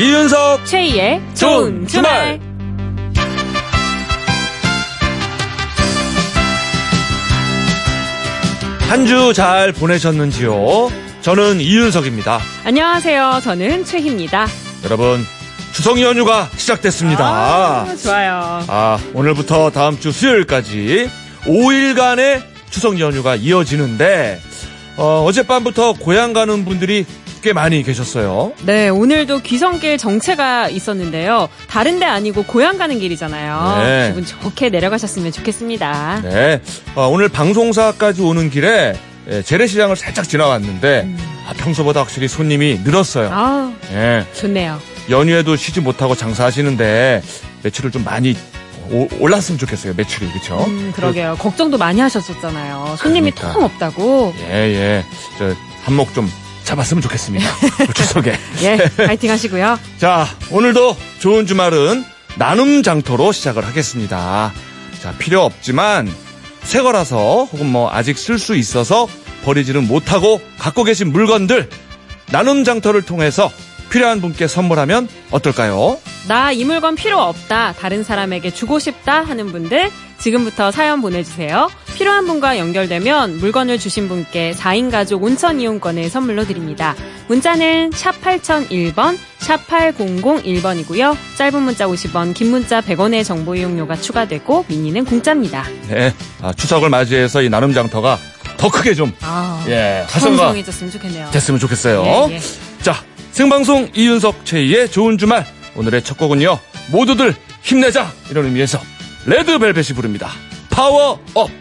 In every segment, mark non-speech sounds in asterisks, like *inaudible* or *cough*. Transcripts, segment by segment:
이윤석 최희의 좋은 주말. 한 주 잘 보내셨는지요? 저는 이윤석입니다. 안녕하세요. 저는 최희입니다. 여러분 추석 연휴가 시작됐습니다. 아, 좋아요. 아, 오늘부터 다음 주 수요일까지 5일간의 추석 연휴가 이어지는데 어, 어젯밤부터 고향 가는 분들이 꽤 많이 계셨어요. 네, 오늘도 귀성길 정체가 있었는데요. 다른 데 아니고 고향 가는 길이잖아요. 네. 기분 좋게 내려가셨으면 좋겠습니다. 네. 어, 오늘 방송사까지 오는 길에 예, 재래시장을 살짝 지나왔는데 아, 평소보다 확실히 손님이 늘었어요. 아, 예, 좋네요. 연휴에도 쉬지 못하고 장사하시는데 매출을 좀 많이 오- 올랐으면 좋겠어요. 매출이 그렇죠? 음, 그러게요. 걱정도 많이 하셨었잖아요. 손님이 그러니까. 통 없다고. 예, 예. 저 한몫 좀 잡았으면 좋겠습니다. 추석에. *laughs* 예, 파이팅 하시고요. *laughs* 자, 오늘도 좋은 주말은 나눔 장터로 시작을 하겠습니다. 자, 필요 없지만 새 거라서 혹은 뭐 아직 쓸 수 있어서 버리지는 못하고 갖고 계신 물건들 나눔 장터를 통해서 필요한 분께 선물하면 어떨까요? 나 이 물건 필요 없다. 다른 사람에게 주고 싶다 하는 분들 지금부터 사연 보내주세요. 필요한 분과 연결되면 물건을 주신 분께 4인 가족 온천 이용권을 선물로 드립니다. 문자는 샵 8001번, 샵 8001번이고요. 짧은 문자 50원, 긴 문자 100원의 정보 이용료가 추가되고 미니는 공짜입니다. 네. 아, 추석을 맞이해서 이 나눔 장터가 더 크게 좀 아, 예, 활성화 성성해졌으면 좋겠네요. 됐으면 좋겠어요. 예, 예. 자, 생방송 이윤석 최희의 좋은 주말. 오늘의 첫 곡은요. 모두들 힘내자. 이런 의미에서 레드벨벳이 부릅니다. 파워업.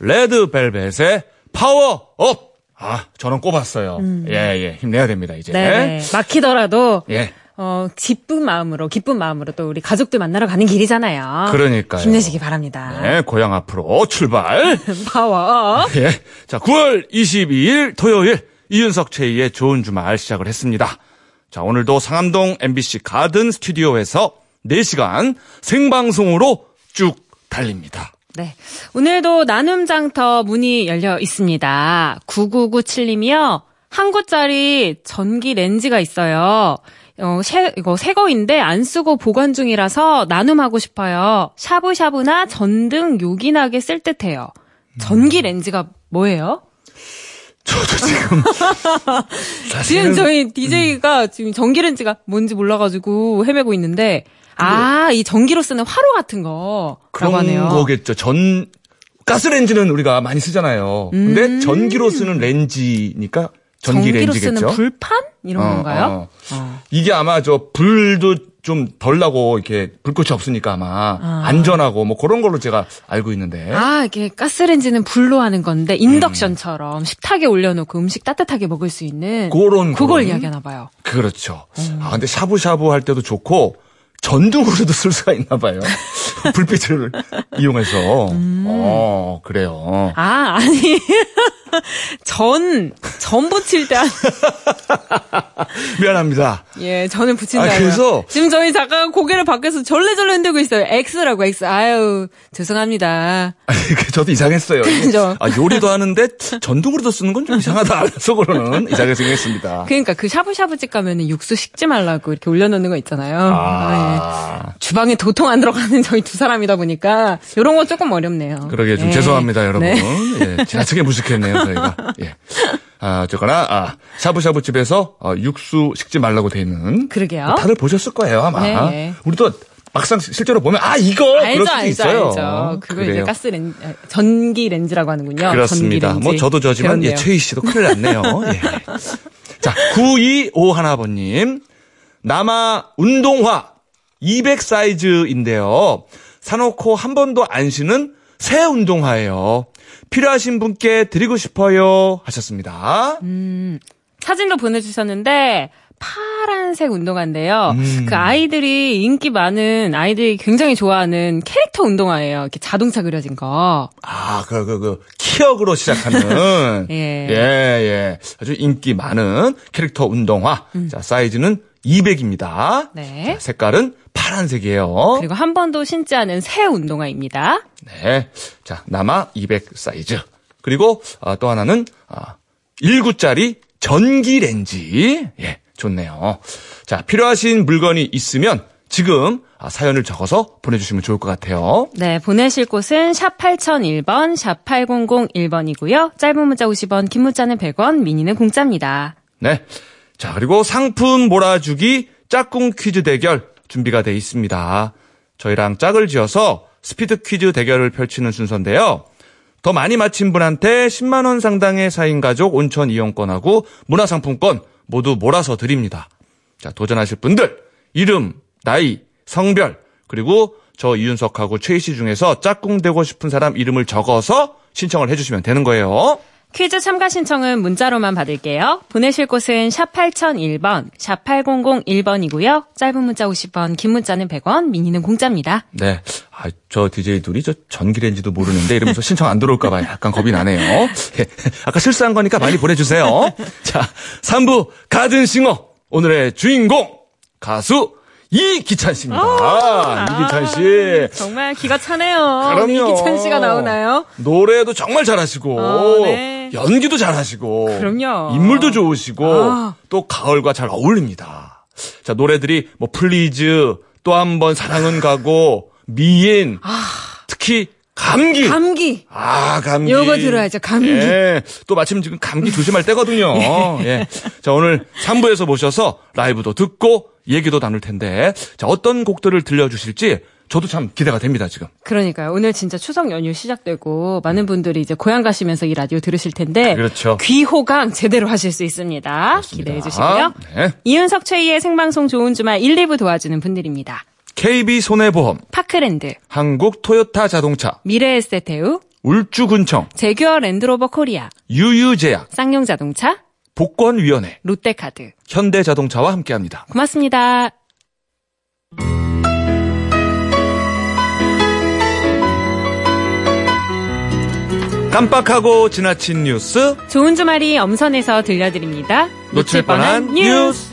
레드벨벳의 파워업. 아, 저는 꼽았어요. 예, 예. 힘내야 됩니다, 이제. 음. 네, 막히더라도 예. 어, 기쁜 마음으로, 기쁜 마음으로 또 우리 가족들 만나러 가는 길이잖아요. 그러니까요. 힘내시기 바랍니다. 네, 고향 앞으로 출발. *laughs* 파워. 예. 자, 9월 22일 토요일 이윤석 최희의 좋은 주말 시작을 했습니다. 자, 오늘도 상암동 MBC 가든 스튜디오에서 4시간 생방송으로 쭉 달립니다. 네. 오늘도 나눔 장터 문이 열려 있습니다. 9997님이요. 한 구짜리 전기 렌즈가 있어요. 어, 새, 이거 새 거인데 안 쓰고 보관 중이라서 나눔하고 싶어요. 샤브샤브나 전등 요긴하게 쓸 듯해요. 전기 렌즈가 뭐예요? 저도 지금 *laughs* 지금 사실은 저희 DJ가 지금 전기 렌즈가 뭔지 몰라가지고 헤매고 있는데, 아, 이 전기로 쓰는 화로 같은 거라고 그런 하네요. 거겠죠. 전 가스렌지는 우리가 많이 쓰잖아요. 근데 전기로 쓰는 렌지니까 전기 음. 전기로 렌지겠죠. 쓰는 불판? 이런 어, 건가요? 어. 어. 이게 아마 저 불도 좀 덜 나고 이렇게 불꽃이 없으니까 아마 안전하고 뭐 그런 걸로 제가 알고 있는데. 아, 이게 가스렌지는 불로 하는 건데 인덕션처럼 식탁에 올려놓고 음식 따뜻하게 먹을 수 있는 그런 그걸 그런. 이야기하나 봐요. 그렇죠. 음. 아 근데 샤브샤브 할 때도 좋고 전등으로도 쓸 수가 있나 봐요. *laughs* 불빛을 이용해서. 음. 어 그래요. 아, 아니. *laughs* 전, 전 붙일 때, 한- *laughs* 미안합니다. 예, 전을 붙인다고요. 아, 그래서? 지금 저희 작가가 고개를 밖에서 절레절레 흔들고 있어요. X라고, X. 아유, 죄송합니다. 그 저도 이상했어요. 그죠? 아, 요리도 하는데 전등으로도 쓰는 건 좀 이상하다. 속으로는 이상하게 생각했습니다. 그러니까 그 샤브샤브집 가면은 육수 식지 말라고 이렇게 올려놓는 거 있잖아요. 아, 예. 아, 주방에 도통 안 들어가는 저희 두 사람이다 보니까 이런 건 조금 어렵네요. 그러게 좀 예. 죄송합니다, 여러분. 네. 예, 지나치게 무식했네요, 저희가. 예. 아, 어쨌거나, 아, 샤브샤브 집에서 어, 육수 식지 말라고 돼 있는. 그러게요. 다들 보셨을 거예요, 아마. 네. 우리도 막상 실제로 보면, 아, 이거! 그럴 알죠, 수도 알죠, 있어요. 알죠. 그걸 이제 그래요. 가스 렌 전기 렌즈라고 하는군요. 그렇습니다. 뭐 렌즈. 저도 저지만 예. 최희 씨도 큰일 났네요. 예. *laughs* 자, 9251번님. 남아 운동화 200 사이즈인데요. 사놓고 한 번도 안 신은 새 운동화예요. 필요하신 분께 드리고 싶어요. 하셨습니다. 사진도 보내주셨는데 파란색 운동화인데요. 음. 그 아이들이 인기 많은 아이들이 굉장히 좋아하는 캐릭터 운동화예요. 이렇게 자동차 그려진 거. 아, 그, 그, 그, 키역으로 시작하는. *laughs* 예. 예, 예. 아주 인기 많은 캐릭터 운동화. 자, 사이즈는 200입니다. 음. 네. 자, 색깔은 파란색이에요. 그리고 한 번도 신지 않은 새 운동화입니다. 네. 자, 남아 200 사이즈. 그리고 아, 또 하나는 아, 1구짜리 전기 렌지. 예, 좋네요. 자, 필요하신 물건이 있으면 지금 아, 사연을 적어서 보내주시면 좋을 것 같아요. 네, 보내실 곳은 샵 8001번, 샵 8001번이고요. 짧은 문자 50원, 긴 문자는 100원, 미니는 공짜입니다. 네. 자, 그리고 상품 몰아주기 짝꿍 퀴즈 대결 준비가 돼 있습니다. 저희랑 짝을 지어서 스피드 퀴즈 대결을 펼치는 순서인데요. 더 많이 맞힌 분한테 10만 원 상당의 4인 가족 온천 이용권하고 문화상품권 모두 몰아서 드립니다. 자, 도전하실 분들, 이름, 나이, 성별, 그리고 저 이윤석하고 최희 씨 중에서 짝꿍 되고 싶은 사람 이름을 적어서 신청을 해주시면 되는 거예요. 퀴즈 참가 신청은 문자로만 받을게요. 보내실 곳은 샵 8001번, 샵 8001번이고요. 짧은 문자 50원, 긴 문자는 100원, 미니는 공짜입니다. 네. 아, 저 DJ 둘이 저 전기렌지도 모르는데 이러면서 신청 안 들어올까봐 약간 겁이 나네요. 예. 아까 실수한 거니까 많이 보내주세요. 자, 3부 가든싱어. 오늘의 주인공, 가수 이기찬 씨입니다. 아, 이기찬 씨. 정말 기가 차네요. 그럼요. 이기찬 씨가 나오나요? 노래도 정말 잘하시고, 어, 네. 연기도 잘하시고, 그럼요. 인물도 좋으시고, 아. 또 가을과 잘 어울립니다. 자, 노래들이 뭐 Please, 또 한 번 사랑은 가고, 미인, 특히 감기. 아. 감기. 아, 감기. 요거 들어야죠, 감기. 예. 또 마침 지금 감기 조심할 때거든요. *laughs* 예. 자, 오늘 3부에서 모셔서 라이브도 듣고 얘기도 나눌 텐데, 자, 어떤 곡들을 들려주실지 저도 참 기대가 됩니다, 지금. 그러니까요. 오늘 진짜 추석 연휴 시작되고 많은 분들이 이제 고향 가시면서 이 라디오 들으실 텐데 그렇죠. 귀호강 제대로 하실 수 있습니다. 기대해 주시고요. 네. 이윤석 최희의 생방송 좋은 주말 1, 2부 도와주는 분들입니다. KB 손해보험, 파크랜드, 한국 토요타 자동차, 미래에셋대우, 울주군청, 재규어 랜드로버 코리아, 유유제약, 쌍용자동차, 복권위원회, 롯데카드. 현대자동차와 함께합니다. 고맙습니다. 깜빡하고 지나친 뉴스, 좋은 주말이 엄선해서 들려드립니다. 놓칠 뻔한 뉴스.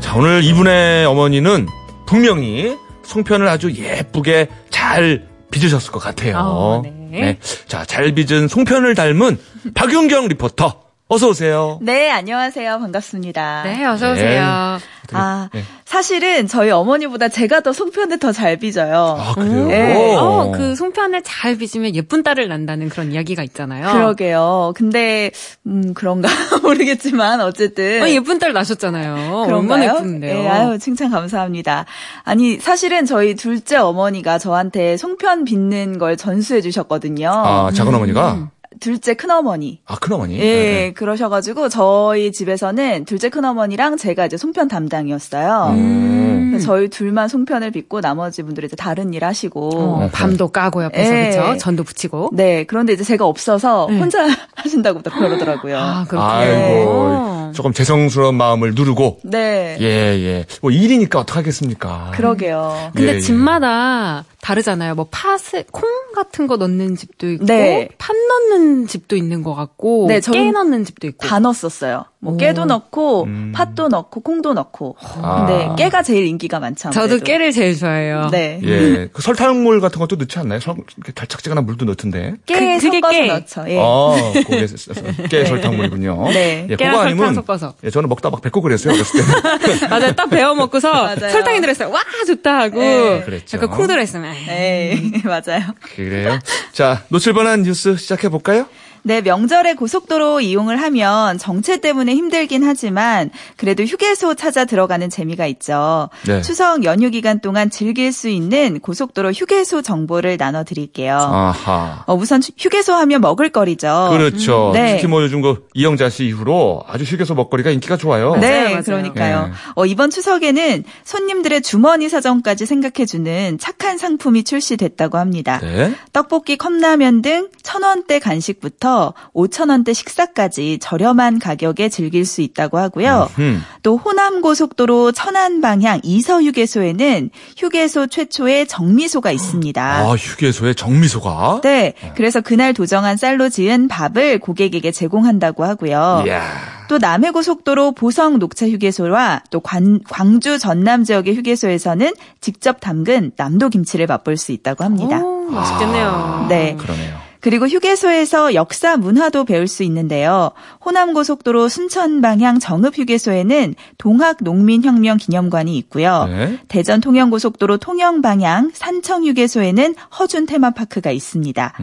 자, 오늘 이분의 어머니는 분명히 송편을 아주 예쁘게 잘 빚으셨을 것 같아요. 어, 네. 자, 잘 빚은 송편을 닮은 박윤경 리포터. 어서 오세요. 네, 안녕하세요. 반갑습니다. 네, 어서 네. 오세요. 아, 네. 사실은 저희 어머니보다 제가 더 송편을 더 잘 빚어요. 아, 그래요? 네. 어, 그 송편을 잘 빚으면 예쁜 딸을 낳는다는 그런 이야기가 있잖아요. 그러게요. 근데 음 그런가 *laughs* 모르겠지만 어쨌든 어, 예쁜 딸 낳으셨잖아요. 얼마나 그런가요? 예쁜데요. 네, 아유 칭찬 감사합니다. 아니 사실은 저희 둘째 어머니가 저한테 송편 빚는 걸 전수해 주셨거든요. 아, 작은 어머니가? 음. 둘째 큰어머니. 아, 큰어머니? 예, 네. 그러셔가지고 저희 집에서는 둘째 큰어머니랑 제가 이제 송편 담당이었어요. 음. 저희 둘만 송편을 빚고 나머지 분들이 이제 다른 일 하시고. 어, 밤도 까고 옆에서 예. 그쵸? 전도 붙이고. 네, 그런데 이제 제가 없어서 네. 혼자 *laughs* 하신다고 그러더라고요. 아, 그렇군요. 아이고, 조금 죄송스러운 마음을 누르고, 네. 예, 예. 뭐 일이니까 어떡하겠습니까? 그러게요. 근데 예, 예. 집마다 다르잖아요. 뭐 팥을 콩 같은 거 넣는 집도 있고 네. 팥 넣는 집도 있는 것 같고 네, 깨 넣는 집도 있고. 다 넣었었어요. 뭐 오. 깨도 넣고 음. 팥도 넣고 콩도 넣고. 아. 근데 깨가 제일 인기가 많죠. 저도 아무래도. 깨를 제일 좋아해요. 네. 예. 그 설탕물 같은 것도 넣지 않나요? 설, 달짝지근한 물도 넣던데. 깨 그- 그게 섞어서 깨. 넣죠. 예. 아, 서- 깨 *laughs* 설탕물이군요. 네. 예, 깨랑 설탕 아니면 섞어서. 예, 저는 먹다 막 뱉고 그랬어요. 어렸을 때는. *laughs* 맞아요. 딱 베어 먹고서. *laughs* 설탕이 들어있어요. 와 좋다 하고 네. 그랬죠. 약간 콩 들어있으면 에이. 네, 맞아요. 그래요. 자, 놓칠 뻔한 뉴스 시작해 볼까요? 네, 명절에 고속도로 이용을 하면 정체 때문에 힘들긴 하지만 그래도 휴게소 찾아 들어가는 재미가 있죠. 네. 추석 연휴 기간 동안 즐길 수 있는 고속도로 휴게소 정보를 나눠 드릴게요. 아하. 어, 우선 휴게소 하면 먹을거리죠. 그렇죠. 네. 특히 뭐 요즘 그 이영자 씨 이후로 아주 휴게소 먹거리가 인기가 좋아요. 네, 맞아요, 맞아요. 그러니까요. 네. 어, 이번 추석에는 손님들의 주머니 사정까지 생각해 주는 착한 상품이 출시됐다고 합니다. 네. 떡볶이, 컵라면 등 천원대 간식부터 5천원대 식사까지 저렴한 가격에 즐길 수 있다고 하고요. 음. 또 호남 고속도로 천안 방향 이서 휴게소에는 휴게소 최초의 정미소가 있습니다. 아, 휴게소에 정미소가. 네, 그래서 그날 도정한 쌀로 지은 밥을 고객에게 제공한다고 하고요. 이야. 또 남해고속도로 보성 녹차 휴게소와 또 관- 광주 전남 지역의 휴게소에서는 직접 담근 남도 김치를 맛볼 수 있다고 합니다. 오, 맛있겠네요. 네. 그러네요. 그리고 휴게소에서 역사 문화도 배울 수 있는데요. 호남고속도로 순천 방향 정읍 휴게소에는 동학 농민혁명 기념관이 있고요. 네. 대전 통영고속도로 통영 방향 산청 휴게소에는 허준 테마파크가 있습니다.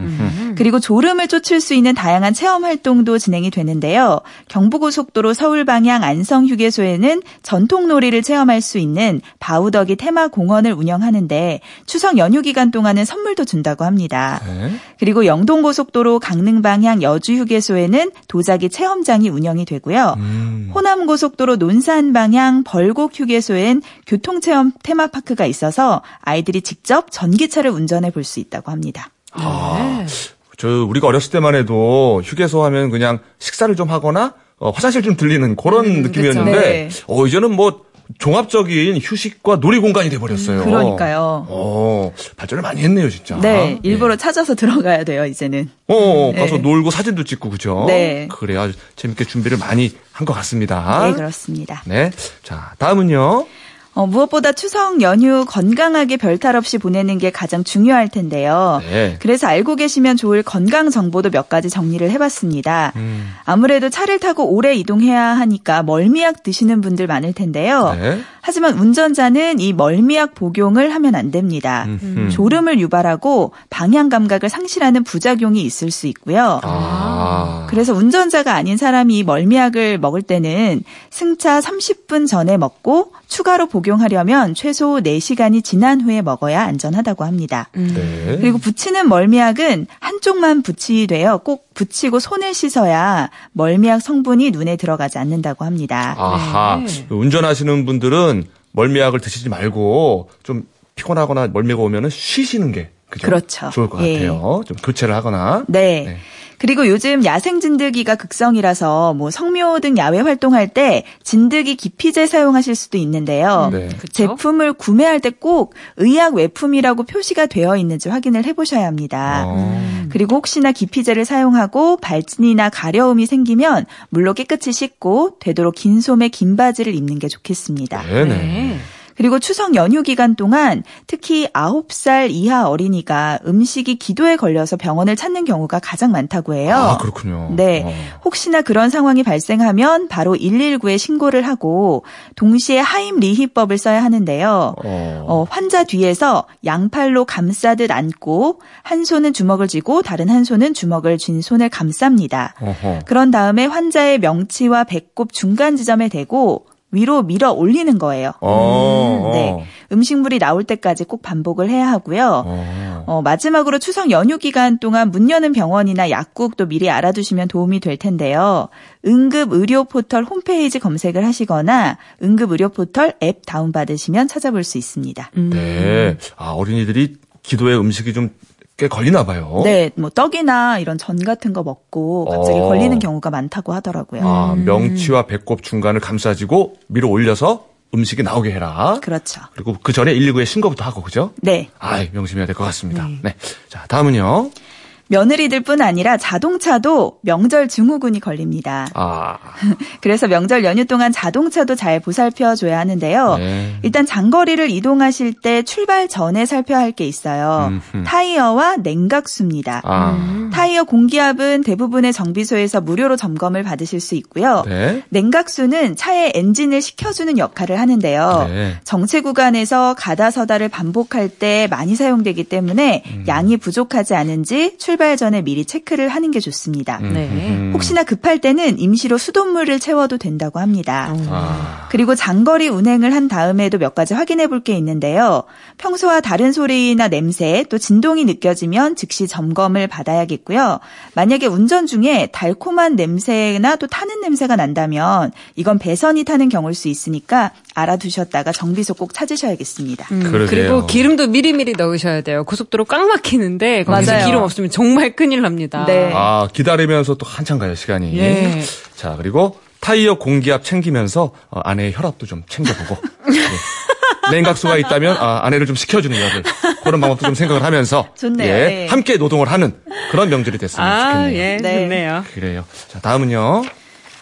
그리고 졸음을 쫓을 수 있는 다양한 체험 활동도 진행이 되는데요. 경부고속도로 서울 방향 안성 휴게소에는 전통 놀이를 체험할 수 있는 바우더기 테마 공원을 운영하는데 추석 연휴 기간 동안은 선물도 준다고 합니다. 네. 그리고 영 동고속도로 강릉 방향 여주휴게소에는 도자기 체험장이 운영이 되고요. 음. 호남고속도로 논산 방향 벌곡휴게소엔 교통체험 테마파크가 있어서 아이들이 직접 전기차를 운전해 볼 수 있다고 합니다. 아, 저 우리가 어렸을 때만 해도 휴게소 하면 그냥 식사를 좀 하거나 어, 화장실 좀 들리는 그런 음, 느낌이었는데 그쵸. 어 이제는 뭐 종합적인 휴식과 놀이 공간이 돼 버렸어요. 그러니까요. 어, 발전을 많이 했네요, 진짜. 네, 일부러 예. 찾아서 들어가야 돼요, 이제는. 어, 가서 네. 놀고 사진도 찍고 그죠? 네. 아주 재밌게 준비를 많이 한 것 같습니다. 네, 그렇습니다. 네. 자, 다음은요. 어, 무엇보다 추석 연휴 건강하게 별탈 없이 보내는 게 가장 중요할 텐데요. 네. 그래서 알고 계시면 좋을 건강 정보도 몇 가지 정리를 해봤습니다. 음. 아무래도 차를 타고 오래 이동해야 하니까 멀미약 드시는 분들 많을 텐데요. 네. 하지만 운전자는 이 멀미약 복용을 하면 안 됩니다. 음. 졸음을 유발하고 방향 감각을 상실하는 부작용이 있을 수 있고요. 아. 그래서 운전자가 아닌 사람이 이 멀미약을 먹을 때는 승차 30분 전에 먹고 추가로 복용하려면 최소 4시간이 지난 후에 먹어야 안전하다고 합니다. 네. 그리고 붙이는 멀미약은 한쪽만 붙이되어 꼭 붙이고 손을 씻어야 멀미약 성분이 눈에 들어가지 않는다고 합니다. 아하. 네. 운전하시는 분들은 멀미약을 드시지 말고 좀 피곤하거나 멀미가 오면은 쉬시는 게 그죠? 그렇죠. 좋을 것 예. 같아요. 좀 교체를 하거나. 네. 네. 그리고 요즘 야생 진드기가 극성이라서 뭐 성묘 등 야외 활동할 때 진드기 기피제 사용하실 수도 있는데요. 네. 제품을 구매할 때 꼭 의약 외품이라고 표시가 되어 있는지 확인을 해보셔야 합니다. 어. 그리고 혹시나 기피제를 사용하고 발진이나 가려움이 생기면 물로 깨끗이 씻고 되도록 긴 소매 긴 바지를 입는 게 좋겠습니다. 네네. 네. 그리고 추석 연휴 기간 동안 특히 9살 이하 어린이가 음식이 기도에 걸려서 병원을 찾는 경우가 가장 많다고 해요. 아, 그렇군요. 네. 어. 혹시나 그런 상황이 발생하면 바로 119에 신고를 하고 동시에 하임 리히법을 써야 하는데요. 어. 어, 환자 뒤에서 양팔로 감싸듯 안고 한 손은 주먹을 쥐고 다른 한 손은 주먹을 쥔 손을 감쌉니다. 어허. 그런 다음에 환자의 명치와 배꼽 중간 지점에 대고 위로 밀어 올리는 거예요. 어. 네. 음식물이 나올 때까지 꼭 반복을 해야 하고요. 어. 어, 마지막으로 추석 연휴 기간 동안 문 여는 병원이나 약국도 미리 알아두시면 도움이 될 텐데요. 응급 의료 포털 홈페이지 검색을 하시거나 응급 의료 포털 앱 다운 받으시면 찾아볼 수 있습니다. 네. 아, 어린이들이 기도에 음식이 좀 꽤 걸리나 봐요. 네, 뭐 떡이나 이런 전 같은 거 먹고 갑자기 어. 걸리는 경우가 많다고 하더라고요. 아, 명치와 배꼽 중간을 감싸지고 위로 올려서 음식이 나오게 해라. 그렇죠. 그리고 그 전에 119에 신고부터 하고 그죠? 네. 아, 명심해야 될 것 같습니다. 네. 자, 다음은요. 며느리들뿐 아니라 자동차도 명절 증후군이 걸립니다. 아, *laughs* 그래서 명절 연휴 동안 자동차도 잘 보살펴 줘야 하는데요. 네. 일단 장거리를 이동하실 때 출발 전에 살펴야 할 게 있어요. 음흠. 타이어와 냉각수입니다. 아, 타이어 공기압은 대부분의 정비소에서 무료로 점검을 받으실 수 있고요. 네. 냉각수는 차의 엔진을 식혀주는 역할을 하는데요. 네. 정체 구간에서 가다 서다를 반복할 때 많이 사용되기 때문에 음. 양이 부족하지 않은지 출발 전에 미리 체크를 하는 게 좋습니다. 네. 음. 혹시나 급할 때는 임시로 수돗물을 채워도 된다고 합니다. 아, 그리고 장거리 운행을 한 다음에도 몇 가지 확인해 볼 게 있는데요. 평소와 다른 소리나 냄새 또 진동이 느껴지면 즉시 점검을 받아야겠고요. 만약에 운전 중에 달콤한 냄새나 또 타는 냄새가 난다면 이건 배선이 타는 경우일 수 있으니까 알아두셨다가 정비소 꼭 찾으셔야겠습니다. 음. 그리고 기름도 미리미리 넣으셔야 돼요. 고속도로 꽉 막히는데 거기서 맞아요. 기름 없으면 정말 큰일 납니다. 네. 아, 기다리면서 또 한참 가요, 시간이. 예. 자, 그리고 타이어 공기압 챙기면서 어, 아내의 혈압도 좀 챙겨보고. 예. *laughs* 냉각수가 있다면 아, 아내를 좀 식혀주는 역을 그런 방법도 좀 생각을 하면서 좋네요. 예, 네. 함께 노동을 하는 그런 명절이 됐으면 아, 좋겠네요. 예, 네. 좋네요. 그래요. 자, 다음은요.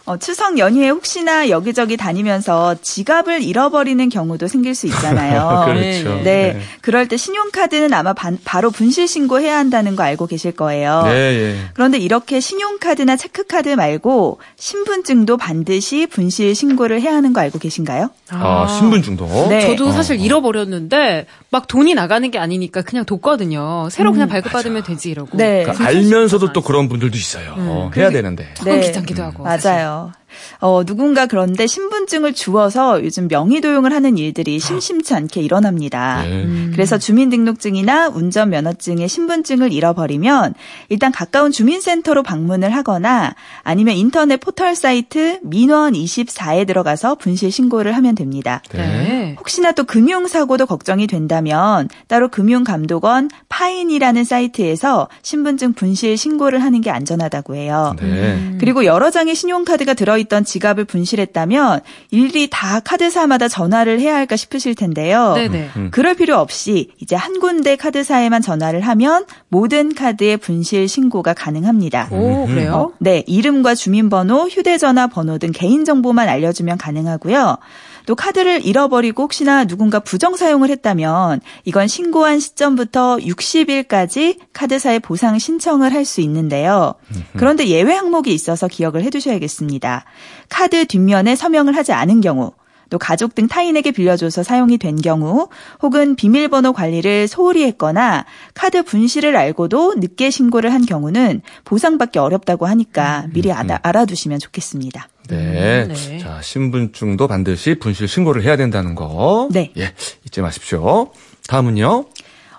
어, 추석 연휴에 혹시나 여기저기 다니면서 지갑을 잃어버리는 경우도 생길 수 있잖아요. *laughs* 그렇죠. 네. 그럴 때 신용카드는 아마 반- 바로 분실 신고해야 한다는 거 알고 계실 거예요. 네, 예. 그런데 이렇게 신용카드나 체크카드 말고 신분증도 반드시 분실 신고를 해야 하는 거 알고 계신가요? 아, 신분증도. 네. 저도 어. 사실 잃어버렸는데 막 돈이 나가는 게 아니니까 그냥 뒀거든요. 새로 음, 그냥 발급받으면 되지 이러고. 네. 그러니까 알면서도 또 그런 분들도 있어요. 어, 해야 되는데. 조금 귀찮기도 하고. 사실. 네. 맞아요. 어, 누군가 그런데 신분증을 주워서 요즘 명의 도용을 하는 일들이 심심치 않게 일어납니다. 예. 그래서 주민등록증이나 운전면허증의 신분증을 잃어버리면 일단 가까운 주민센터로 방문을 하거나 아니면 인터넷 포털 사이트 민원 24에 들어가서 분실 신고를 하면 됩니다. 네. 혹시나 또 금융사고도 걱정이 된다면 따로 금융감독원 파인이라는 사이트에서 신분증 분실 신고를 하는 게 안전하다고 해요. 네. 그리고 여러 장의 신용카드가 들어있던 지갑을 분실했다면 일일이 다 카드사마다 전화를 해야 할까 싶으실 텐데요. 네네. 음. 그럴 필요 없이 이제 한 군데 카드사에만 전화를 하면 모든 카드의 분실 신고가 가능합니다. 오, 그래요? 네, 이름과 주민번호, 휴대전화 번호 등 개인정보만 알려주면 가능하고요. 또 카드를 잃어버리고 혹시나 누군가 부정 사용을 했다면 이건 신고한 시점부터 60일까지 카드사에 보상 신청을 할 수 있는데요. 그런데 예외 항목이 있어서 기억을 해두셔야겠습니다. 카드 뒷면에 서명을 하지 않은 경우 또 가족 등 타인에게 빌려줘서 사용이 된 경우 혹은 비밀번호 관리를 소홀히 했거나 카드 분실을 알고도 늦게 신고를 한 경우는 보상받기 어렵다고 하니까 미리 알아, 알아두시면 좋겠습니다. 네. 네. 자, 신분증도 반드시 분실 신고를 해야 된다는 거. 네. 예, 잊지 마십시오. 다음은요.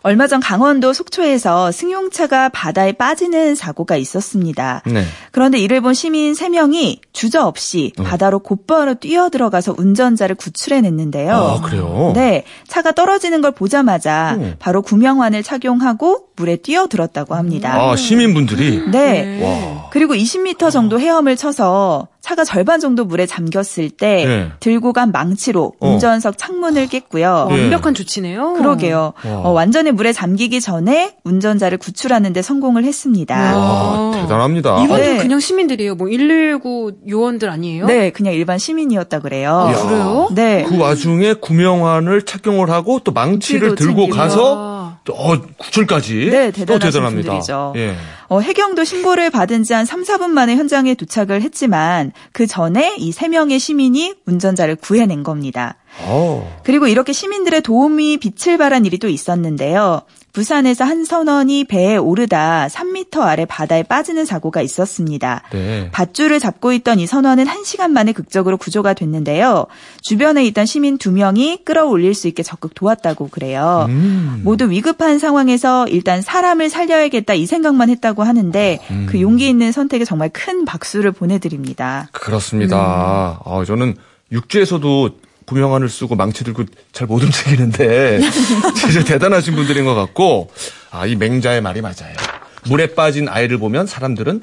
얼마 전 강원도 속초에서 승용차가 바다에 빠지는 사고가 있었습니다. 네. 그런데 이를 본 시민 3명이 주저없이 어. 바다로 곧바로 뛰어들어가서 운전자를 구출해냈는데요. 아, 그래요? 네, 차가 떨어지는 걸 보자마자 어. 바로 구명환을 착용하고 물에 뛰어들었다고 합니다. 아, 시민분들이. 네. 와. 그리고 20m 정도 헤엄을 쳐서 차가 절반 정도 물에 잠겼을 때 네. 들고 간 망치로 어. 운전석 창문을 깼고요. 예. 완벽한 조치네요. 그러게요. 와. 어, 완전히 물에 잠기기 전에 운전자를 구출하는 데 성공을 했습니다. 와, 아. 대단합니다. 이분들 네. 그냥 시민들이에요. 뭐 119 요원들 아니에요? 네, 그냥 일반 시민이었다 그래요. 아, 그래요? 네. 그 와중에 구명환을 착용을 하고 또 망치를 들고 챙기고. 가서 또, 어, 구출까지. 네, 또 대단하신 대단합니다. 분들이죠. 예. 어, 해경도 신고를 받은 지 한 3, 4분 만에 현장에 도착을 했지만 그 전에 이세 명의 시민이 운전자를 구해낸 겁니다. 어. 그리고 이렇게 시민들의 도움이 빛을 발한 일이 또 있었는데요. 부산에서 한 선원이 배에 오르다 3m 아래 바다에 빠지는 사고가 있었습니다. 네. 밧줄을 잡고 있던 이 선원은 1시간 만에 극적으로 구조가 됐는데요. 주변에 있던 시민 2명이 끌어올릴 수 있게 적극 도왔다고 그래요. 음. 모두 위급한 상황에서 일단 사람을 살려야겠다 이 생각만 했다고 하는데 음. 그 용기 있는 선택에 정말 큰 박수를 보내드립니다. 그렇습니다. 아, 저는 육지에서도 구명환을 쓰고 망치 들고 잘 못 움직이는데 *laughs* 진짜 대단하신 분들인 것 같고 아, 이 맹자의 말이 맞아요. 물에 빠진 아이를 보면 사람들은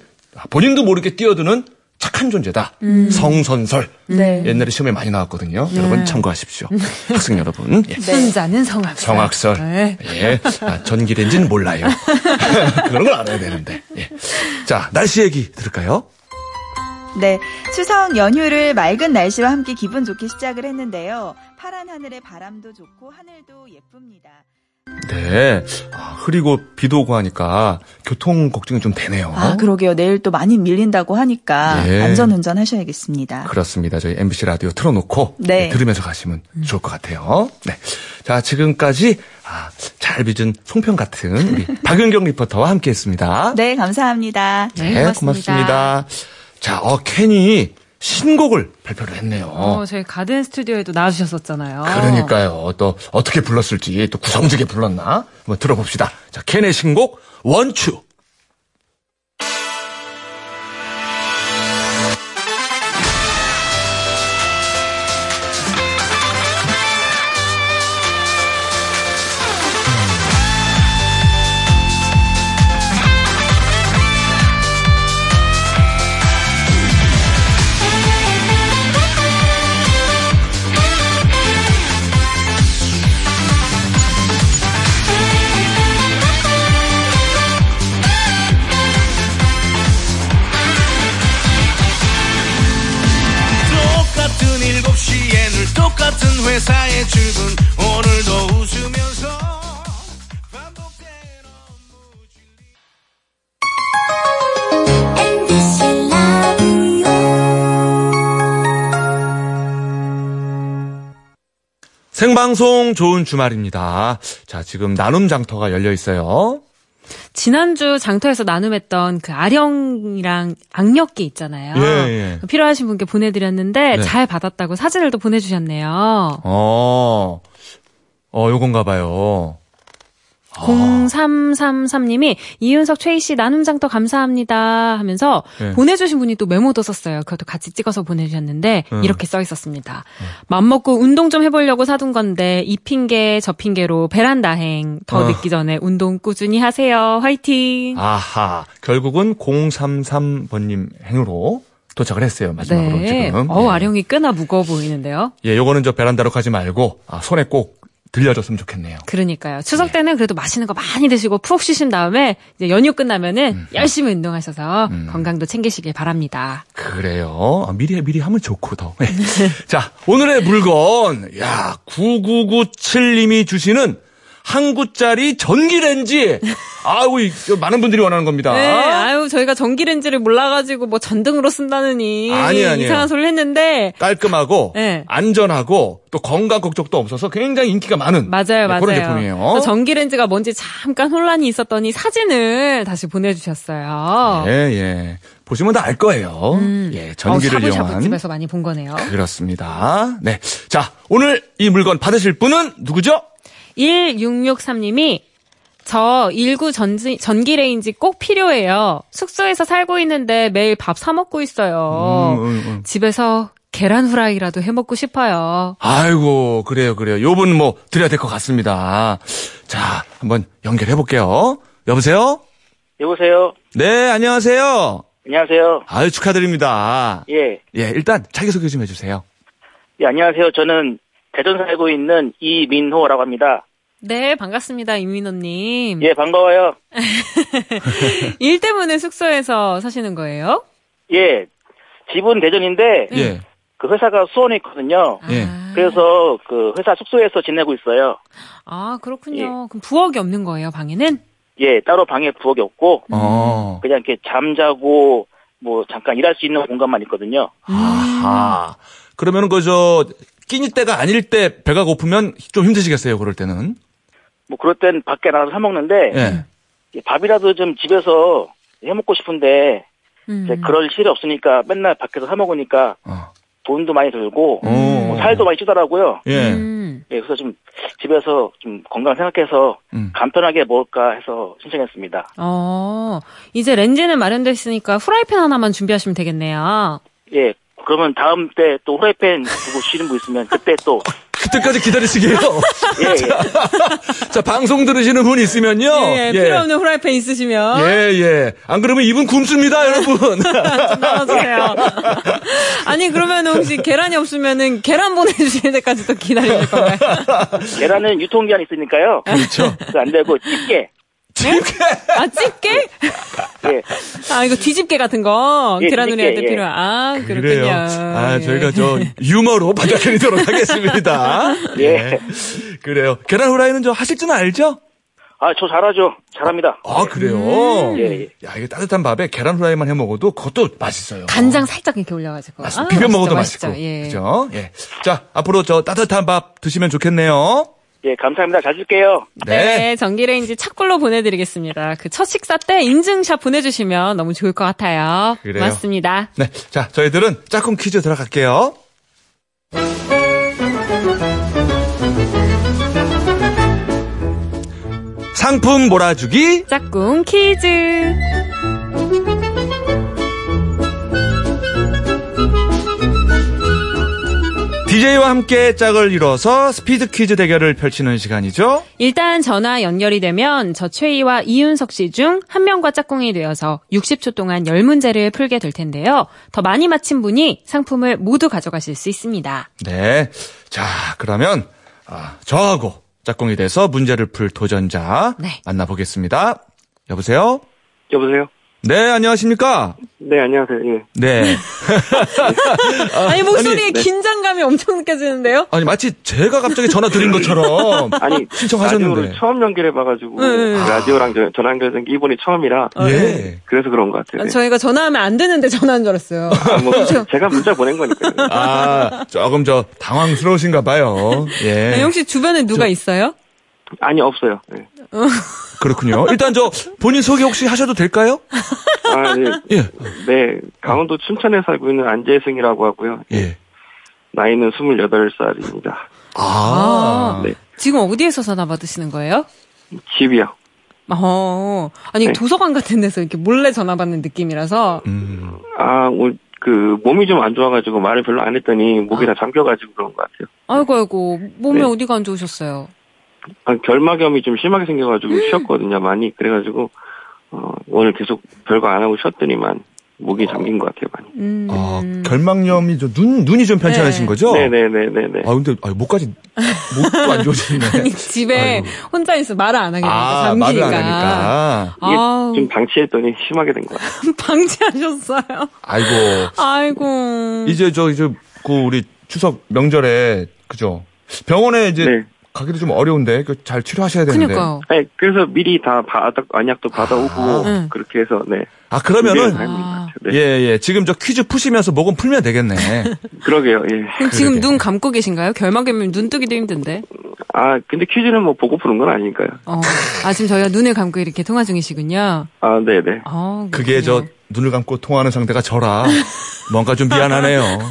본인도 모르게 뛰어드는 착한 존재다. 성선설. 네. 옛날에 시험에 많이 나왔거든요. 여러분 참고하십시오. *laughs* 학생 여러분. 예. 손자는 성악설. 성악설. 네. 예. 아, 전기렌지는 몰라요. *laughs* 그런 걸 알아야 되는데. 예. 자, 날씨 얘기 들을까요? 네, 추석 연휴를 맑은 날씨와 함께 기분 좋게 시작을 했는데요. 파란 하늘에 바람도 좋고 하늘도 예쁩니다. 네. 아, 흐리고 비도 오고 하니까 교통 걱정이 좀 되네요. 아, 그러게요. 내일 또 많이 밀린다고 하니까 예. 안전 운전 하셔야겠습니다. 그렇습니다. 저희 MBC 라디오 틀어놓고 네. 네, 들으면서 가시면 좋을 것 같아요. 네. 자, 지금까지 아, 잘 빚은 송편 같은 우리 *laughs* 박윤경 리포터와 함께 했습니다. 네, 감사합니다. 네, 고맙습니다. 자, 어, 캔이 신곡을 발표를 했네요. 어, 저희 가든 스튜디오에도 나와주셨었잖아요. 그러니까요. 또 어떻게 불렀을지 또 구성지게 불렀나 한번 들어봅시다. 자, 캔의 신곡 원추. 생방송 좋은 주말입니다. 자, 지금 나눔 장터가 열려 있어요. 지난주 장터에서 나눔했던 그 아령이랑 악력기 있잖아요. 예, 예. 필요하신 분께 보내드렸는데 네. 잘 받았다고 사진을 또 보내주셨네요. 어, 어, 요건가 봐요. 0333님이 이윤석 최희 씨 나눔 장터 감사합니다 하면서 네. 보내주신 분이 또 메모도 썼어요. 그것도 같이 찍어서 보내주셨는데 음. 이렇게 써 있었습니다. 맘먹고 운동 좀 해보려고 사둔 건데 이 핑계 저 핑계로 베란다행 더 어. 늦기 전에 운동 꾸준히 하세요. 화이팅. 아하, 결국은 033번님 행으로 도착을 했어요. 마지막으로 네. 지금. 어 예. 아령이 꽤나 무거워 보이는데요. 예, 요거는 저 베란다로 가지 말고 아, 손에 꼭 들려줬으면 좋겠네요. 그러니까요. 추석 네. 때는 그래도 맛있는 거 많이 드시고 푹 쉬신 다음에 이제 연휴 끝나면은 음. 열심히 운동하셔서 건강도 챙기시길 바랍니다. 그래요. 아, 미리 미리 하면 좋고 더. 네. *laughs* 자, 오늘의 물건. 야, 9997님이 주시는 한 구짜리 전기레인지. 아우, 많은 분들이 원하는 겁니다. 네, 아유 저희가 전기렌지를 몰라가지고 뭐 전등으로 쓴다느니 아니. 이상한 소리를 했는데 깔끔하고 네. 안전하고 또 건강 걱정도 없어서 굉장히 인기가 많은 맞아요, 네, 맞아요. 그런 제품이에요. 그래서 전기렌지가 뭔지 잠깐 혼란이 있었더니 사진을 다시 보내주셨어요. 예, 예. 보시면 다 알 거예요. 예, 전기를 어, 음. 이용한. 집에서 많이 본 거네요. 그렇습니다. 네. 자, 오늘 이 물건 받으실 분은 누구죠? 1663님이 저19 전지, 전기 레인지 꼭 필요해요. 숙소에서 살고 있는데 매일 밥 사 먹고 있어요. 음, 음, 음. 집에서 계란 후라이라도 해 먹고 싶어요. 아이고, 그래요, 그래요. 요분 뭐 드려야 될 것 같습니다. 자, 한번 연결해 볼게요. 여보세요? 여보세요. 네, 안녕하세요. 안녕하세요. 아유, 축하드립니다. 예. 예, 일단 자기소개 좀 해주세요. 예, 안녕하세요. 저는 대전 살고 있는 이민호라고 합니다. 네, 반갑습니다, 이민호님. 예, 반가워요. *laughs* 일 때문에 숙소에서 사시는 거예요? 예. 집은 대전인데 예, 그 회사가 수원에 있거든요. 예. 아, 그래서 그 회사 숙소에서 지내고 있어요. 아, 그렇군요. 그럼 부엌이 없는 거예요, 방에는? 예, 따로 방에 부엌이 없고 어. 그냥 이렇게 잠자고 뭐 잠깐 일할 수 있는 공간만 있거든요. 아하. 그러면은 그저 끼니 때가 아닐 때 배가 고프면 좀 힘드시겠어요, 그럴 때는. 뭐 그럴 땐 밖에 나가서 사 먹는데 예. 예, 밥이라도 좀 집에서 해 먹고 싶은데 음. 이제 그럴 실이 없으니까 맨날 밖에서 사 먹으니까 어. 돈도 많이 들고 오. 뭐 살도 많이 찌더라고요. 예. 음. 예, 그래서 좀 집에서 좀 건강 생각해서 음. 간편하게 먹을까 해서 신청했습니다. 어, 이제 렌즈는 마련됐으니까 후라이팬 하나만 준비하시면 되겠네요. 예, 그러면 다음 때 또 후라이팬 두고 *laughs* 쉬는 분 있으면 그때 또 그때까지 기다리시게요. *laughs* 예, 예. 자, 방송 들으시는 분 있으면요. 예, 필요 없는 후라이팬 있으시면 예, 예. 안 그러면 이분 굶습니다, 여러분. *laughs* 좀 나눠주세요. 아니 그러면 혹시 계란이 없으면은 계란 보내주실 때까지 또될 건가요? *laughs* 계란은 유통기한 있으니까요. 그렇죠. 안 되고 집게 집게. 아, 집게? 예. 아, 이거 뒤집게 같은 거. 예, 계란 후라이할 때 뒤집게, 예. 필요한. 아, 그렇군요. 그래요. 아, 예. 저희가 저 유머로 받아들이도록 하겠습니다. 예. 그래요. 계란 후라이는 저 하실 줄은 알죠? 아, 저 잘하죠. 잘합니다. 아, 그래요? 예, 예. 야, 이게 따뜻한 밥에 계란 후라이만 해 먹어도 그것도 맛있어요. 간장 살짝 이렇게 올려가지고. 맞습니다. 아, 비벼 맛있죠, 먹어도 맛있죠. 맛있고. 예. 그죠? 예. 자, 앞으로 저 따뜻한 밥 드시면 좋겠네요. 예, 감사합니다. 잘 쓸게요. 네. 전기레인지 착불로 보내드리겠습니다. 그 첫 식사 때 인증샷 보내주시면 너무 좋을 것 같아요. 그래요. 고맙습니다. 네. 자, 저희들은 짝꿍 퀴즈 들어갈게요. 상품 몰아주기. 짝꿍 퀴즈. DJ와 함께 짝을 이뤄서 스피드 퀴즈 대결을 펼치는 시간이죠. 일단 전화 연결이 되면 저 최희와 이윤석 씨 중 한 명과 짝꿍이 되어서 60초 동안 10문제를 풀게 될 텐데요. 더 많이 맞힌 분이 상품을 모두 가져가실 수 있습니다. 네. 자, 그러면 아, 저하고 짝꿍이 돼서 문제를 풀 도전자 네. 만나보겠습니다. 여보세요? 여보세요? 네, 안녕하십니까? 네, 안녕하세요. 예. 네. *laughs* 아니 목소리에 아니, 네. 긴장감이 엄청 느껴지는데요? 아니, 마치 제가 갑자기 전화 드린 것처럼 *laughs* 아니 신청하셨는데. 라디오를 처음 연결해봐가지고 네, 네. 라디오랑 저- 전화 연결된 게 이번이 처음이라 예. 그래서 그런 것 같아요. 아, 네. 저희가 전화하면 안 되는데 전화한 줄 알았어요. 아, 뭐 *laughs* 제가 문자 보낸 거니까요. 아, 조금 저 당황스러우신가 봐요. 예. 네, 혹시 주변에 누가 있어요? 아니 없어요. 네. *laughs* 그렇군요. 일단 저 본인 소개 혹시 하셔도 될까요? 아, 네. 예. 네, 강원도 춘천에 살고 있는 안재승이라고 하고요. 예. 나이는 28살입니다. 아. 네. 지금 어디에서 전화 받으시는 거예요? 집이요. 어, 아니 네. 도서관 같은 데서 이렇게 몰래 전화 받는 느낌이라서 음. 아, 오늘 그 몸이 좀 안 좋아가지고 말을 별로 안 했더니 목이 다 잠겨가지고 그런 것 같아요. 아이고 아이고 몸에 네. 어디가 안 좋으셨어요? 아, 결막염이 좀 심하게 생겨가지고 쉬었거든요, 많이. 그래가지고 어, 오늘 계속 별거 안 하고 쉬었더니만 목이 잠긴 것 같아요, 많이. 음. 아, 결막염이 저 눈, 눈이 좀 편찮으신 네. 거죠? 네네네네네. 아, 근데, 아, 목까지, 목도 안 좋으시네. *laughs* 아니 집에 아이고. 혼자 있어 말을 안 하게 되니까 아, 잠기니까. 말을 안 하니까. 이게 아우, 좀 방치했더니 심하게 된 것 같아요. *laughs* 방치하셨어요. 아이고. 아이고. 이제 저, 이제, 그, 우리 추석 명절에, 그죠? 병원에 이제 네. 가기도 좀 어려운데, 그잘 치료하셔야 되는데. 그니까요. 네, 그래서 미리 다 바닥 안약도 받아오고 아. 응. 그렇게 해서 네. 아, 그러면은, 같아요. 네. 예, 예. 지금 저 퀴즈 푸시면서 목은 풀면 되겠네. *laughs* 그러게요. 예. 그럼 지금 그러게. 눈 감고 계신가요? 결막이면 눈 뜨기도 힘든데. 아 근데 퀴즈는 뭐 보고 푸는 건 아니니까요. 어. 아 지금 저희가 눈을 감고 이렇게 통화 중이시군요. 아 네네. 어, 그게 저. 눈을 감고 통화하는 상대가 저라. 뭔가 좀 미안하네요. *laughs*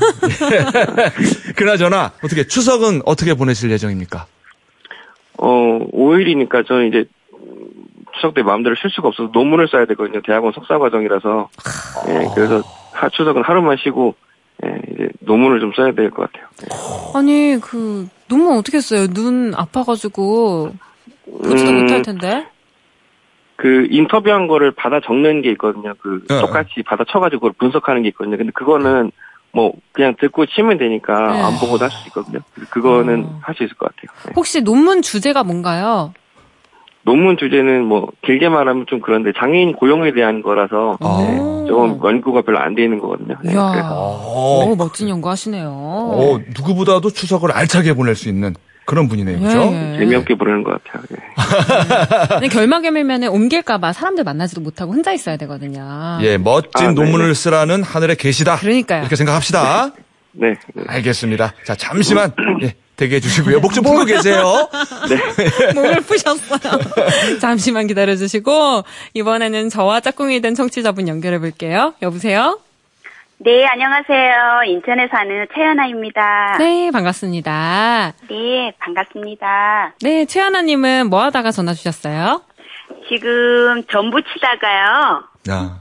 *laughs* 그나저나, 어떻게, 추석은 어떻게 보내실 예정입니까? 어 5일이니까 저는 이제 추석 때 마음대로 쉴 수가 없어서 논문을 써야 되거든요. 대학원 석사 과정이라서. 예, 그래서 하, 추석은 하루만 쉬고 예, 이제 논문을 좀 써야 될 것 같아요. 아니 그 눈은 어떻게 했어요? 눈 아파가지고 보지도 음, 못할 텐데. 그 인터뷰한 거를 받아 적는 게 있거든요. 그 네. 똑같이 받아 쳐가지고 그걸 분석하는 게 있거든요. 근데 그거는 뭐 그냥 듣고 치면 되니까 네. 안 보고도 할 수 있거든요. 그거는 어. 할수 있을 것 같아요. 네. 혹시 논문 주제가 뭔가요? 논문 주제는 뭐 길게 말하면 좀 그런데 장애인 고용에 대한 거라서 아. 네, 조금 연구가 별로 안 돼 있는 거거든요. 네, 이야. 그래서 어, 오, 멋진 연구 하시네요. 어, 누구보다도 추석을 알차게 보낼 수 있는 그런 분이네요. 그죠? 예, 예. 재미없게 부르는 것 같아요. 네. 근데 결막염 이면 옮길까봐 사람들 만나지도 못하고 혼자 있어야 되거든요. 예, 멋진 아, 네네. 논문을 쓰라는 하늘의 계시다. 그러니까요. 이렇게 생각합시다. 네. 네. 알겠습니다. 자, 잠시만 예, 대기해 주시고요. 목 좀 풀고 계세요. *laughs* 목을 푸셨어요. *laughs* 잠시만 기다려 주시고 이번에는 저와 짝꿍이 된 청취자분 연결해 볼게요. 여보세요? 네, 안녕하세요. 인천에 사는 최연아입니다. 네, 반갑습니다. 네, 반갑습니다. 네, 최하나님은 뭐 하다가 전화 주셨어요? 지금 전부 치다가요. 야,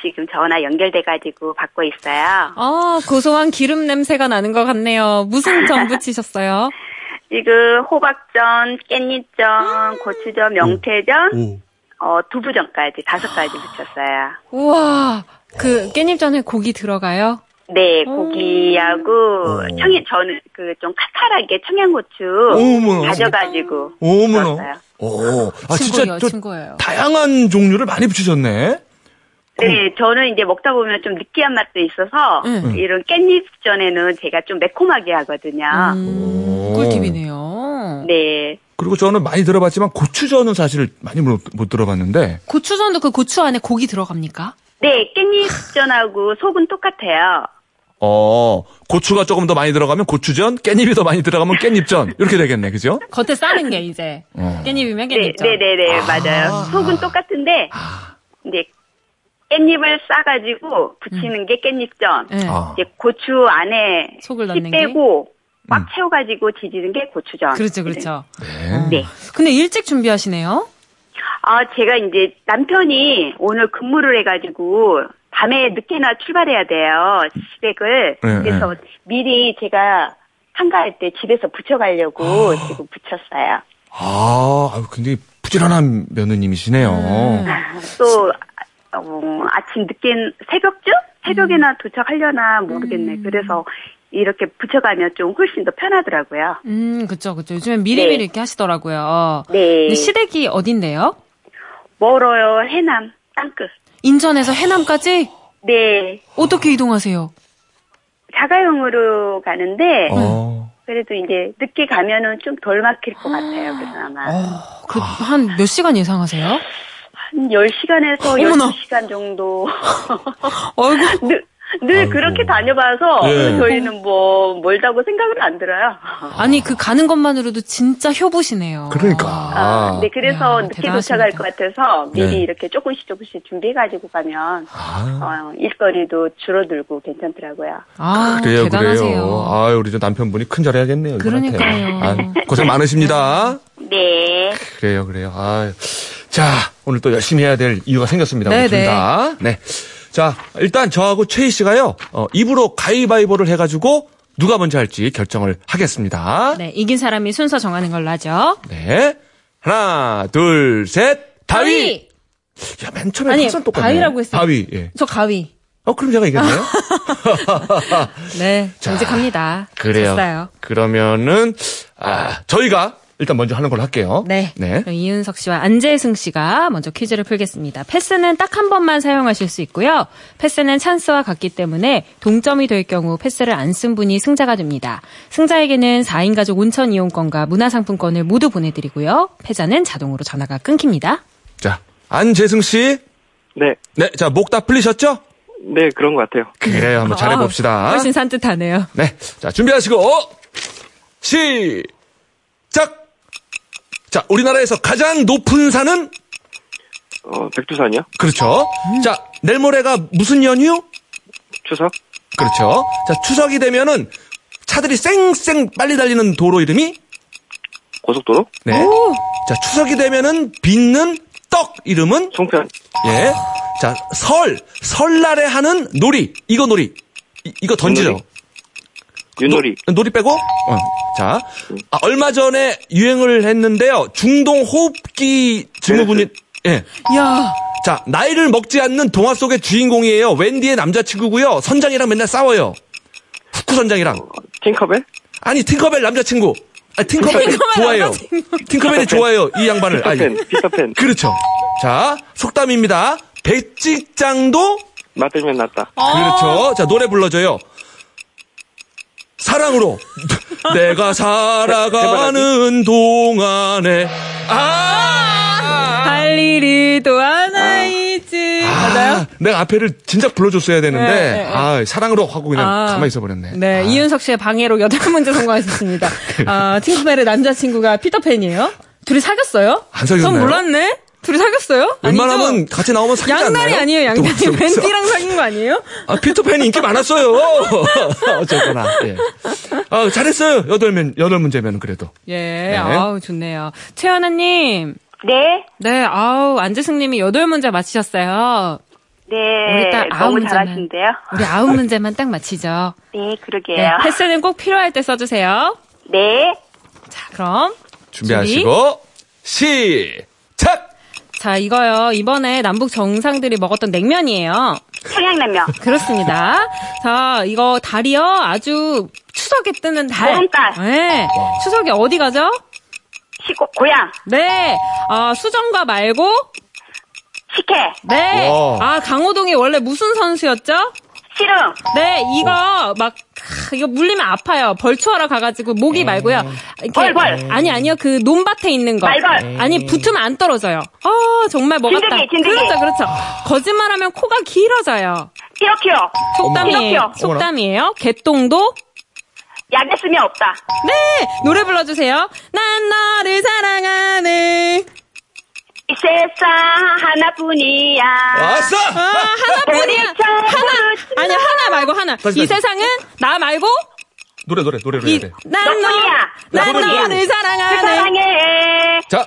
지금 전화 연결돼가지고 받고 있어요. 어, 고소한 기름 냄새가 나는 것 같네요. 무슨 전 부 치셨어요? *laughs* 지금 호박전, 깻잎전, 고추전, 명태전, 오. 어, 두부전까지 다섯 가지 붙였어요. 우와, 그 깻잎전에 고기 들어가요? 네, 어. 고기하고 청양 저는 그 좀 칼칼하게 청양고추. 다져가지고. 넣었어요. 오, 아 진짜 친구예요, 저 친구예요. 다양한 종류를 많이 붙이셨네. 네, 저는 이제 먹다 보면 좀 느끼한 맛도 있어서 음. 이런 깻잎전에는 제가 좀 매콤하게 하거든요. 음, 오. 꿀팁이네요. 네, 그리고 저는 많이 들어봤지만 고추전은 사실 많이 못, 못 들어봤는데. 고추전도 그 고추 안에 고기 들어갑니까? 네 깻잎전하고 속은 똑같아요. 어, 고추가 조금 더 많이 들어가면 고추전, 깻잎이 더 많이 들어가면 깻잎전. 이렇게 되겠네, 그죠? 겉에 싸는 게 이제 어. 깻잎이면 네, 깻잎전. 네, 네, 네, 맞아요. 속은 똑같은데 이제 깻잎을 싸가지고 붙이는 게 깻잎전. 네. 아. 이제 고추 안에 속을 씨 넣는 게? 빼고 꽉 음. 채워가지고 지지는 게 고추전. 그렇죠, 그렇죠. 네. 네. 근데 일찍 준비하시네요. 아, 제가 이제 남편이 오늘 근무를 해가지고 밤에 늦게나 출발해야 돼요. 시댁을. 네, 그래서 미리 제가 한가할 때 집에서 붙여가려고 지금 붙였어요. 아, 아유, 굉장히 부지런한 며느님이시네요. 음. 또, 어, 아침 늦게, 새벽쯤? 새벽에나 도착하려나 모르겠네. 그래서 이렇게 붙여가면 좀 훨씬 더 편하더라고요. 음, 그쵸, 그쵸. 요즘엔 미리미리 네. 이렇게 하시더라고요. 네. 근데 시댁이 어딘데요? 멀어요, 해남, 땅끝. 인천에서 해남까지 네. 어떻게 이동하세요? 자가용으로 가는데, 어. 그래도 이제 늦게 가면은 좀 덜 막힐 것 같아요. 그래서 아마 그, 한 몇 시간 예상하세요? 한 10시간에서 어머나. 12시간 정도. *laughs* 어이구. 늘, 늘 아이고. 그렇게 다녀봐서 예. 저희는 뭐 멀다고 생각은 안 들어요. *laughs* 아니, 그 가는 것만으로도 진짜 효부시네요. 그러니까. 아, 네, 그래서 야, 늦게 대단하십니다. 도착할 것 같아서 미리 네. 이렇게 조금씩 조금씩 준비해가지고 가면 아, 어, 일거리도 줄어들고 괜찮더라고요. 아, 그래요, 대단하세요. 그래요. 아, 우리 저 남편분이 큰 잘해야겠네요. 그러니까요. 아, 고생 많으십니다. 네. 그래요, 그래요. 아, 자, 오늘 또 열심히 해야 될 이유가 생겼습니다. 네, 둘 네. 다. 네. 자, 일단 저하고 최희 씨가요, 어, 입으로 가위바위보를 해가지고 누가 먼저 할지 결정을 하겠습니다. 네, 이긴 사람이 순서 정하는 걸로 하죠. 네. 하나, 둘, 셋, 다위! 야, 맨 처음에 아니, 항상 똑같네. 바위라고 했어요. 바위, 예. 저 가위. 어, 그럼 제가 이겼네요? *laughs* 네, 자, 정직합니다. 그래요. 졌어요. 그러면은, 아, 저희가 일단 먼저 하는 걸로 할게요. 네. 네. 이윤석 씨와 안재승 씨가 먼저 퀴즈를 풀겠습니다. 패스는 딱 한 번만 사용하실 수 있고요. 패스는 찬스와 같기 때문에 동점이 될 경우 패스를 안 쓴 분이 승자가 됩니다. 승자에게는 4인 가족 온천 이용권과 문화상품권을 모두 보내드리고요. 패자는 자동으로 전화가 끊깁니다. 자, 안재승 씨. 네, 네, 자, 목 다 풀리셨죠? 네 그런 것 같아요. 그래요. 한번 잘해봅시다. 아, 훨씬 산뜻하네요. 네. 자, 준비하시고, 시작! 자, 우리나라에서 가장 높은 산은? 어, 백두산이요? 그렇죠. 자, 내일 모레가 무슨 연휴? 추석? 그렇죠. 자, 추석이 되면은 차들이 쌩쌩 빨리 달리는 도로 이름이? 고속도로? 네. 자, 추석이 되면은 빚는 떡 이름은? 송편? 예. 자, 설. 설날에 하는 놀이. 이거 놀이. 이, 이거 던지죠. 윷놀이. 윷놀이. 노, 놀이 빼고? 어. 자, 아, 얼마 전에 유행을 했는데요. 중동 호흡기 증후군이, 예. 야 자, 나이를 먹지 않는 동화 속의 주인공이에요. 웬디의 남자친구고요. 선장이랑 맨날 싸워요. 후쿠 선장이랑. 팅커벨? 아니, 팅커벨 남자친구. 아, 팅커벨 좋아해요. 팅커벨이 좋아해요. 이 양반을. 피터팬, 피터팬. 그렇죠. 자, 속담입니다. 배찍장도 맞들면 낫다. 그렇죠. 자, 노래 불러줘요. 사랑으로 *laughs* 내가 살아가는 동안에 아, 할 일이 또 하나 있지. 맞아요? 아, 내가 앞에를 진작 불러줬어야 되는데 네, 네, 네. 아 사랑으로 하고 그냥 아. 가만히 있어버렸네. 네, 아, 이윤석 씨의 방해로 여덟 문제 성공하셨습니다. *laughs* 아, 팅커벨의 남자친구가 피터팬이에요? 둘이 사귀었어요? 안 사귀었나요? 전 몰랐네? 둘이 사귀었어요? 웬만하면 아니죠? 같이 나오면 사귀지 양다리 않나요? 아니에요, 양다리. 또 없어, 없어. 웬디랑 사귄 거 아니에요? 아, 피터팬이 인기 많았어요. *laughs* 어쨌거나. 예. 아, 잘했어요. 여덟 문 여덟 문제면 그래도. 예, 아우, 좋네요. 최연아 님. 네. 네, 아우, 안재승 님이 여덟 문제 맞히셨어요. 네. 우리 딸 아홉 문제만. 잘하신데요. 우리 아홉 문제만 딱 맞히죠. 네, 네, 그러게요. 패스는 꼭 필요할 때 써 주세요. 네. 자, 그럼. 준비하시고 시작. 자, 이거요. 이번에 남북 정상들이 먹었던 냉면이에요. 평양냉면. 그렇습니다. 자, 이거 달이요. 아주 추석에 뜨는 달. 보름달. 네. 추석에 어디 가죠? 시고, 고향. 네. 아, 수정과 말고 식혜. 네. 와. 아, 강호동이 원래 무슨 선수였죠? 씨름. 네, 이거 막 크, 이거 물리면 아파요. 벌초하러 가가지고 모기 말고요. 이렇게- 벌, 벌. 아니 아니요 그 논밭에 있는 거. 말벌. 아니 붙으면 안 떨어져요. 아 정말 먹었다. 진드기, 진드기. 그렇죠 그렇죠. 거짓말하면 코가 길어져요. 피노키오. 속담이에요. 속담이에요. 개똥도 약에 쓰면 없다. 네 노래 불러주세요. 난 너를 사랑하는 이 세상 하나뿐이야. 아싸! 아 하나뿐이야. 하나. 다시, 이 다시. 세상은 나 말고 노래 노래 노래로 해야 돼. 이난 너뿐이야. 난 너뿐이야. 너를 그 사랑하는 사랑해. 자,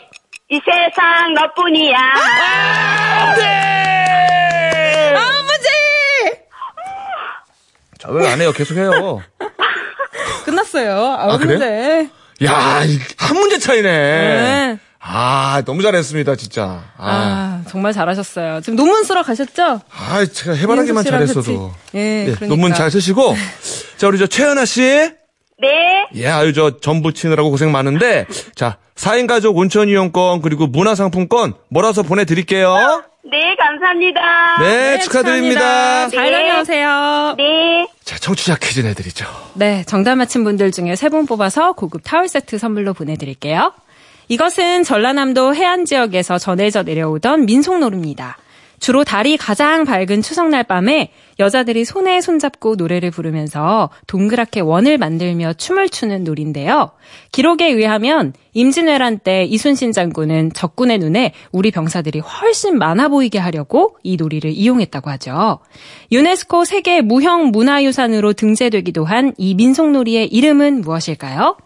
이 세상 너뿐이야. 아버지 자, 왜 안 해요? 계속 해요. *laughs* 끝났어요. 아, 아, 그래요? 문제. 야, 이- 한 문제 차이네. 네. 아, 너무 잘했습니다, 진짜. 아, 아, 정말 잘하셨어요. 지금 논문 쓰러 가셨죠? 아, 제가 해바라기만 잘했어도. 같이. 예, 그러니까. 논문 잘 쓰시고. 자, 우리 저 최연아 씨. 네. 예, 아유, 저, 전부 치느라고 고생 많은데. 자, 4인 가족 온천 이용권, 그리고 문화상품권 몰아서 보내드릴게요. 네, 감사합니다. 네, 축하드립니다. 축하합니다. 잘 네. 다녀오세요. 네. 자, 청취자 퀴즈 내드리죠. 네, 정답 맞힌 분들 중에 세 분 뽑아서 고급 타월 세트 선물로 보내드릴게요. 이것은 전라남도 해안 지역에서 전해져 내려오던 민속놀이입니다. 주로 달이 가장 밝은 추석날 밤에 여자들이 손에 손잡고 노래를 부르면서 동그랗게 원을 만들며 춤을 추는 놀인데요. 기록에 의하면 임진왜란 때 이순신 장군은 적군의 눈에 우리 병사들이 훨씬 많아 보이게 하려고 이 놀이를 이용했다고 하죠. 유네스코 세계 무형 문화유산으로 등재되기도 한 이 민속놀이의 이름은 무엇일까요?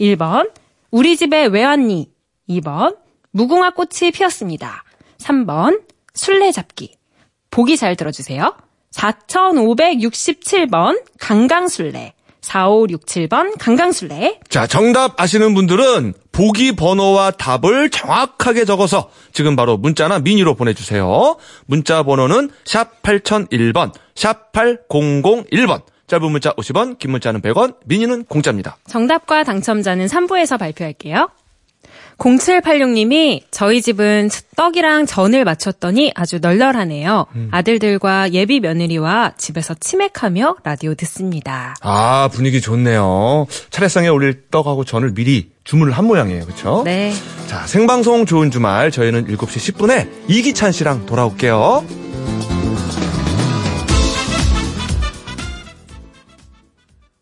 1번 우리 집에 왜 왔니? 2번 무궁화 꽃이 피었습니다. 3번 술래잡기. 보기 잘 들어주세요. 4567번 강강술래. 4567번 강강술래. 자, 정답 아시는 분들은 보기 번호와 답을 정확하게 적어서 지금 바로 문자나 미니로 보내주세요. 문자 번호는 샵 8001번, 샵 8001번. 짧은 문자 50원, 긴 문자는 100원, 미니는 공짜입니다. 정답과 당첨자는 3부에서 발표할게요. 0786님이 저희 집은 떡이랑 전을 맞췄더니 아주 널널하네요. 아들들과 예비 며느리와 집에서 치맥하며 라디오 듣습니다. 아, 분위기 좋네요. 차례상에 올릴 떡하고 전을 미리 주문을 한 모양이에요. 그렇죠? 네. 자, 생방송 좋은 주말 저희는 7시 10분에 이기찬 씨랑 돌아올게요.